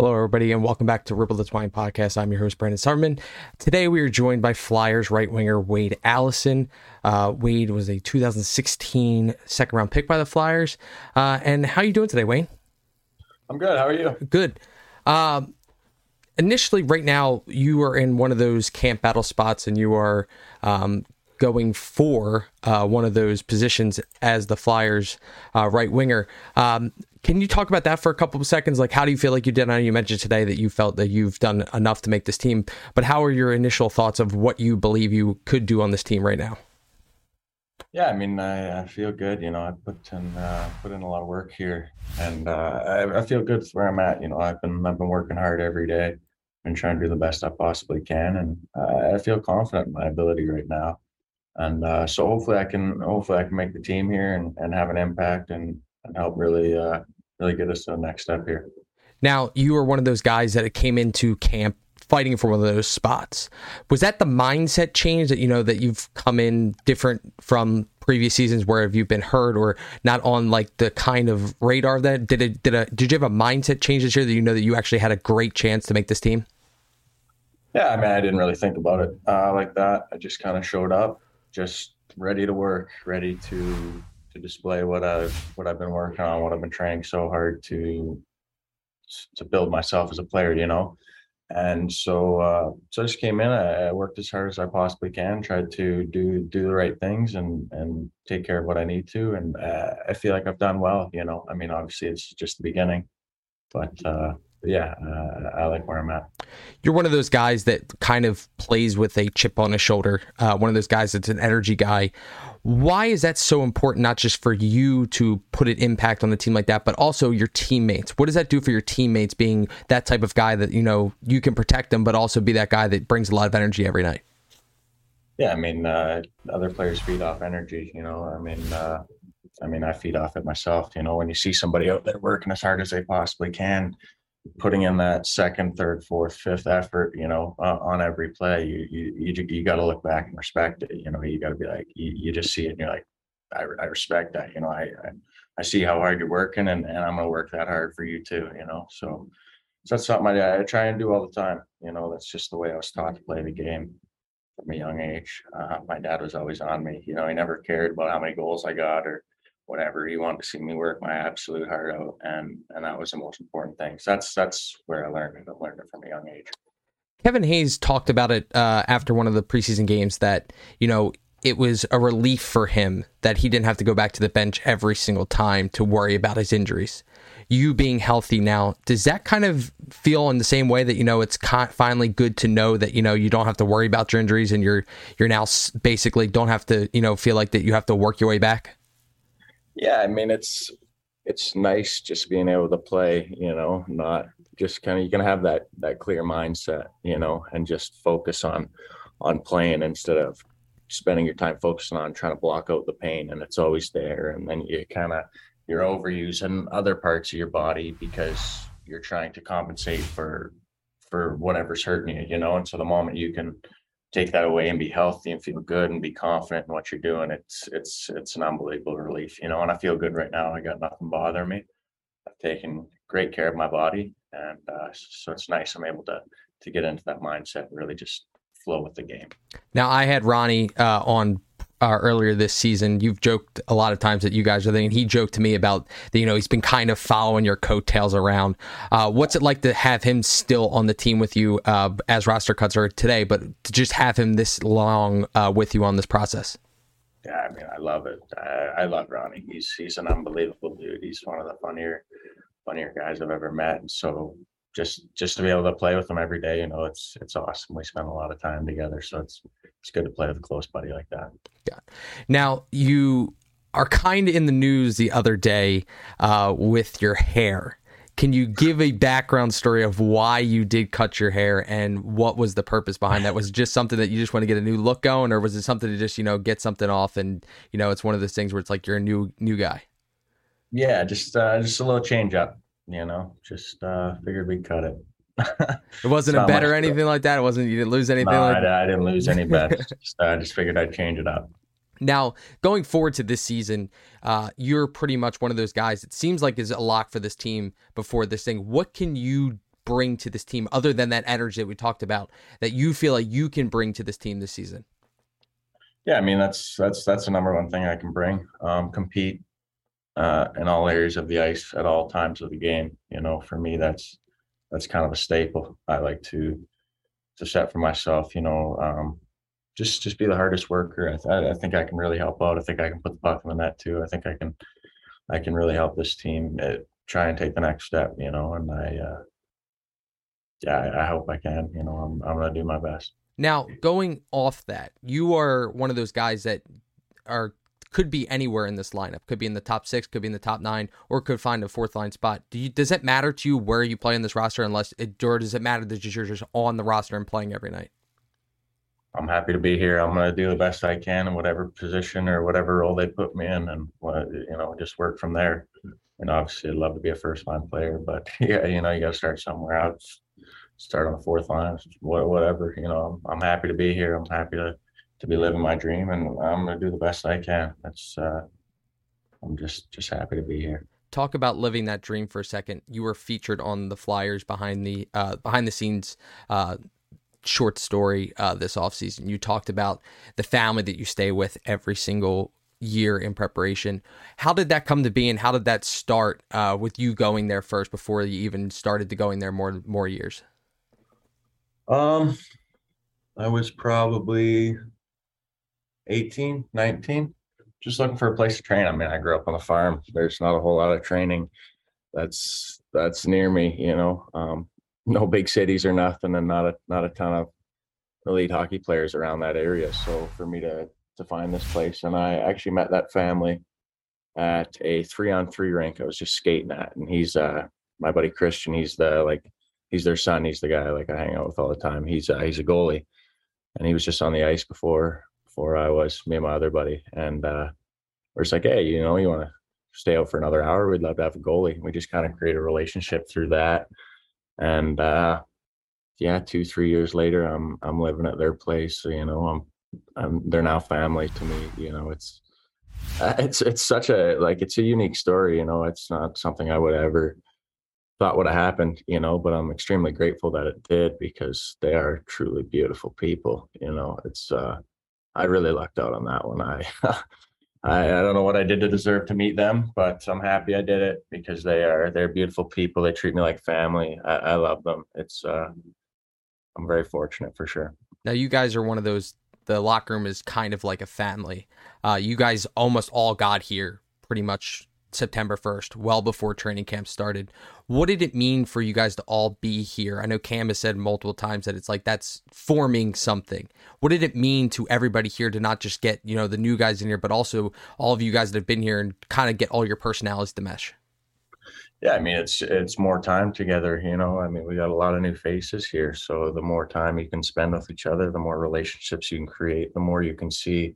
Hello, everybody, and welcome back to Ripple the Twine podcast. I'm your host, Brandon Summerman. Today, we are joined by Flyers right winger Wade Allison. Uh, Wade was a 2016 second round pick by the Flyers. Uh, and how are you doing today, Wayne? I'm good. How are you? Good. Um, initially, right now, you are in one of those camp battle spots, and you are um, going for uh, one of those positions as the Flyers uh, right winger. Um, can you talk about that for a couple of seconds? Like, how do you feel like you did? I know you mentioned today that you felt that you've done enough to make this team, but how are your initial thoughts of what you believe you could do on this team right now? Yeah, I mean, I, I feel good. You know, I put in uh, put in a lot of work here, and uh, I, I, feel good where I'm at. You know, I've been I've been working hard every day, and trying to do the best I possibly can, and uh, I feel confident in my ability right now. And uh, so hopefully I can hopefully I can make the team here and, and have an impact and and help really uh, really get us to the next step here. Now, you were one of those guys that came into camp fighting for one of those spots. Was that the mindset change that you know that you've come in different from previous seasons where have you been hurt or not on like the kind of radar that did it did a did you have a mindset change this year that you know that you actually had a great chance to make this team? Yeah, I mean, I didn't really think about it uh, like that. I just kind of showed up, just ready to work, ready to to display what I've what I've been working on, what I've been training so hard to to build myself as a player, you know. And so, uh, so I just came in. I, I, worked as hard as I possibly can, tried to do do the right things and and take care of what I need to. And uh, I feel like I've done well. You know, I mean, obviously it's just the beginning, but uh, yeah, uh, I like where I'm at. You're one of those guys that kind of plays with a chip on his shoulder. Uh, one of those guys that's an energy guy. Why is that so important? Not just for you to put an impact on the team like that, but also your teammates. What does that do for your teammates? Being that type of guy that you know you can protect them, but also be that guy that brings a lot of energy every night. Yeah, I mean, uh, other players feed off energy. You know, I mean, uh, I mean, I feed off it myself. You know, when you see somebody out there working as hard as they possibly can, putting in that second, third, fourth, fifth effort, you know, uh, on every play, you you you, you got to look back and respect it. You know, you got to be like, you, you just see it and you're like, I, I respect that. You know, I, I, I see how hard you're working and, and I'm gonna work that hard for you too. You know, so, so that's something I, I try and do all the time. You know, that's just the way I was taught to play the game from a young age. Uh, my dad was always on me. You know, he never cared about how many goals I got or whatever. He wanted to see me work my absolute heart out, and and that was the most important thing. So that's that's where I learned it. I learned it from a young age. Kevin Hayes talked about it uh, after one of the preseason games that you know it was a relief for him that he didn't have to go back to the bench every single time to worry about his injuries. You being healthy now, does that kind of feel in the same way that you know it's finally good to know that you know you don't have to worry about your injuries and you're you're now basically don't have to you know feel like that you have to work your way back? Yeah, I mean it's it's nice just being able to play, you know, not just kind of you can have that that clear mindset, you know, and just focus on on playing instead of spending your time focusing on trying to block out the pain and it's always there and then you kind of you're overusing other parts of your body because you're trying to compensate for for whatever's hurting you, you know, and so the moment you can take that away and be healthy and feel good and be confident in what you're doing, it's it's it's an unbelievable relief, you know. And I feel good right now. I got nothing bothering me. I've taken great care of my body, and uh, so it's nice. I'm able to to get into that mindset and really just flow with the game. Now, I had Ronnie uh, on uh, earlier this season. You've joked a lot of times that you guys are there, and he joked to me about that. You know, he's been kind of following your coattails around. Uh, what's it like to have him still on the team with you uh, as roster cuts are today, but to just have him this long uh, with you on this process? Yeah, I mean, I love it. I, I love Ronnie. He's he's an unbelievable dude. He's one of the funnier funnier guys I've ever met. And so just just to be able to play with them every day, you know, it's it's awesome. We spend a lot of time together, so it's it's good to play with a close buddy like that. Yeah. Now you are kind of in the news the other day uh, with your hair. Can you give a background story of why you did cut your hair and what was the purpose behind that? Was it just something that you just want to get a new look going, or was it something to just you know get something off and you know it's one of those things where it's like you're a new new guy? Yeah, just uh, just a little change up you know, just uh, figured we'd cut it. it wasn't a bet or anything like that. It wasn't. You didn't lose anything. No, like I, I, didn't lose any bets. just, I just figured I'd change it up. Now, going forward to this season, uh, you're pretty much one of those guys. It seems like is a lock for this team before this thing. What can you bring to this team other than that energy that we talked about that you feel like you can bring to this team this season? Yeah, I mean that's that's that's the number one thing I can bring. Um, compete uh, in all areas of the ice at all times of the game. You know, for me, that's that's kind of a staple. I like to to set for myself. You know, um, just just be the hardest worker. I, th- I think I can really help out. I think I can put the puck in the net too. I think I can I can really help this team uh, try and take the next step. You know, and I uh, yeah, I, I hope I can. You know, I'm I'm gonna do my best. Now, going off that, you are one of those guys that are could be anywhere in this lineup. Could be in the top six, could be in the top nine, or could find a fourth line spot. Do you, does it matter to you where you play in this roster, unless it, or does it matter that you're just on the roster and playing every night? I'm happy to be here. I'm going to do the best I can in whatever position or whatever role they put me in, and you know, just work from there. And obviously, I'd love to be a first line player, but yeah, you know, you got to start somewhere out start on the fourth line, whatever. You know, I'm happy to be here. I'm happy to to be living my dream, and I'm gonna do the best I can. That's uh, I'm just just happy to be here. Talk about living that dream for a second. You were featured on the Flyers behind the uh, behind the scenes. Uh, short story uh, this offseason. You talked about the family that you stay with every single year in preparation. How did that come to be, and how did that start uh, with you going there first before you even started to going there more more years? Um, I was probably 18, 19, just looking for a place to train. I mean, I grew up on a farm. There's not a whole lot of training that's that's near me, you know. Um, no big cities or nothing, and not a not a ton of elite hockey players around that area. So for me to to find this place, and I actually met that family at a three on three rink I was just skating at, and he's uh my buddy Christian. He's the like he's their son. He's the guy like I hang out with all the time. He's uh, he's a goalie, and he was just on the ice before before I was me and my other buddy, and uh, we're just like, hey, you know, you want to stay out for another hour? We'd love to have a goalie. We just kind of create a relationship through that, and uh, yeah, two three years later, I'm I'm living at their place. So, you know, I'm I'm they're now family to me. You know, it's uh, it's it's such a like it's a unique story. You know, it's not something I would ever thought would have happened, you know, but I'm extremely grateful that it did because they are truly beautiful people. You know, it's uh I really lucked out on that one. I I, I don't know what I did to deserve to meet them, but I'm happy I did it because they are they're beautiful people. They treat me like family. I, I love them. It's uh I'm very fortunate for sure. Now you guys are one of those the locker room is kind of like a family. Uh you guys almost all got here pretty much September 1st, well before training camp started. What did it mean for you guys to all be here? I know Cam has said multiple times that it's like that's forming something. What did it mean to everybody here to not just get, you know, the new guys in here, but also all of you guys that have been here and kind of get all your personalities to mesh? Yeah, I mean it's it's more time together, you know. I mean, we got a lot of new faces here, so the more time you can spend with each other, the more relationships you can create, the more you can see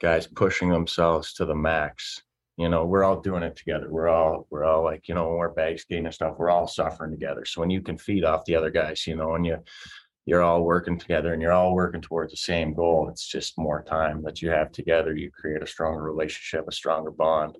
guys pushing themselves to the max you know we're all doing it together. We're all we're all like you know when we're bag skating and stuff we're all suffering together. So when you can feed off the other guys you know and you you're all working together and you're all working towards the same goal it's just more time that you have together. You create a stronger relationship a stronger bond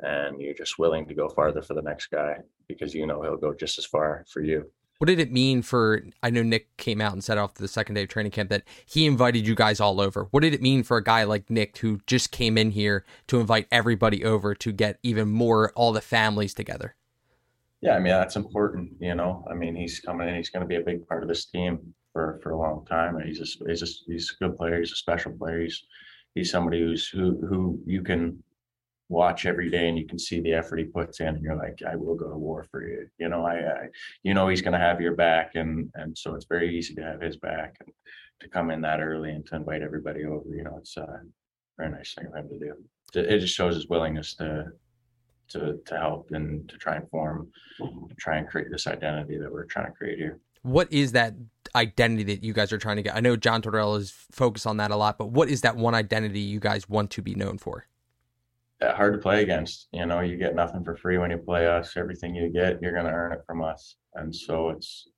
and you're just willing to go farther for the next guy because you know he'll go just as far for you what did it mean for? I know Nick came out and said off the second day of training camp that he invited you guys all over. What did it mean for a guy like Nick who just came in here to invite everybody over to get even more all the families together? Yeah, I mean that's important. You know, I mean he's coming in. He's going to be a big part of this team for for a long time. He's a he's a, he's a good player. He's a special player. He's he's somebody who's who who you can watch every day and you can see the effort he puts in and you're like i will go to war for you. You know i, I you know he's going to have your back and and so it's very easy to have his back and to come in that early and to invite everybody over you know it's a very nice thing of him to do. It just shows his willingness to to to help and to try and form try and create this identity that we're trying to create here. What is that identity that you guys are trying to get? I know john tortorella is focused on that a lot but what is that one identity you guys want to be known for? uh, Uh, hard to play against. You know, you get nothing for free when you play us. Everything you get, you're going to earn it from us. And so it's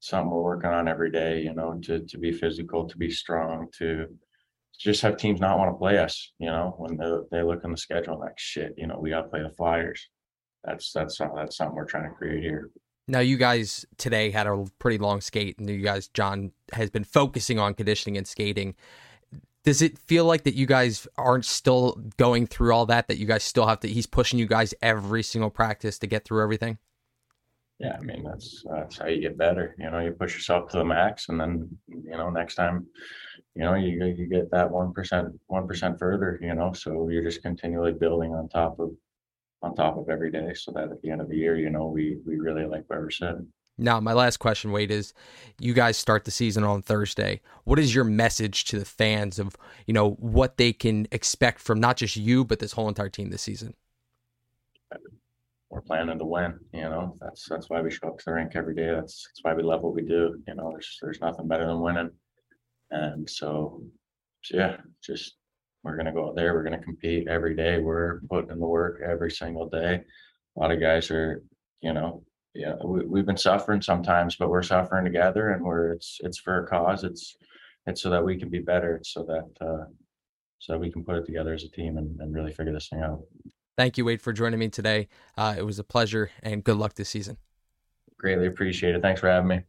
something we're working on every day. You know, to to be physical, to be strong, to just have teams not want to play us. You know, when they they look on the schedule like shit. You know, we got to play the Flyers. That's that's that's something we're trying to create here. Now, you guys today had a pretty long skate, and you guys, John, has been focusing on conditioning and skating. Does it feel like that you guys aren't still going through all that? That you guys still have to? He's pushing you guys every single practice to get through everything. Yeah, I mean that's that's how you get better. You know, you push yourself to the max, and then you know next time, you know you you get that one percent one percent further. You know, so you're just continually building on top of on top of every day so that at the end of the year, you know, we we really like where we're sitting. Now, my last question, Wade, is you guys start the season on Thursday. What is your message to the fans of, you know, what they can expect from not just you, but this whole entire team this season? We're planning to win, you know. That's that's why we show up to the rink every day. That's that's why we love what we do. You know, there's there's nothing better than winning. And so, so yeah, just we're to go out there. We're to compete every day. We're putting in the work every single day. A lot of guys are, you know, yeah, we, we've been suffering sometimes, but we're suffering together, and we're it's it's for a cause. It's it's so that we can be better. It's so that uh, so that we can put it together as a team and, and really figure this thing out. Thank you, Wade, for joining me today. Uh, it was a pleasure, and good luck this season. Greatly appreciate it. Thanks for having me.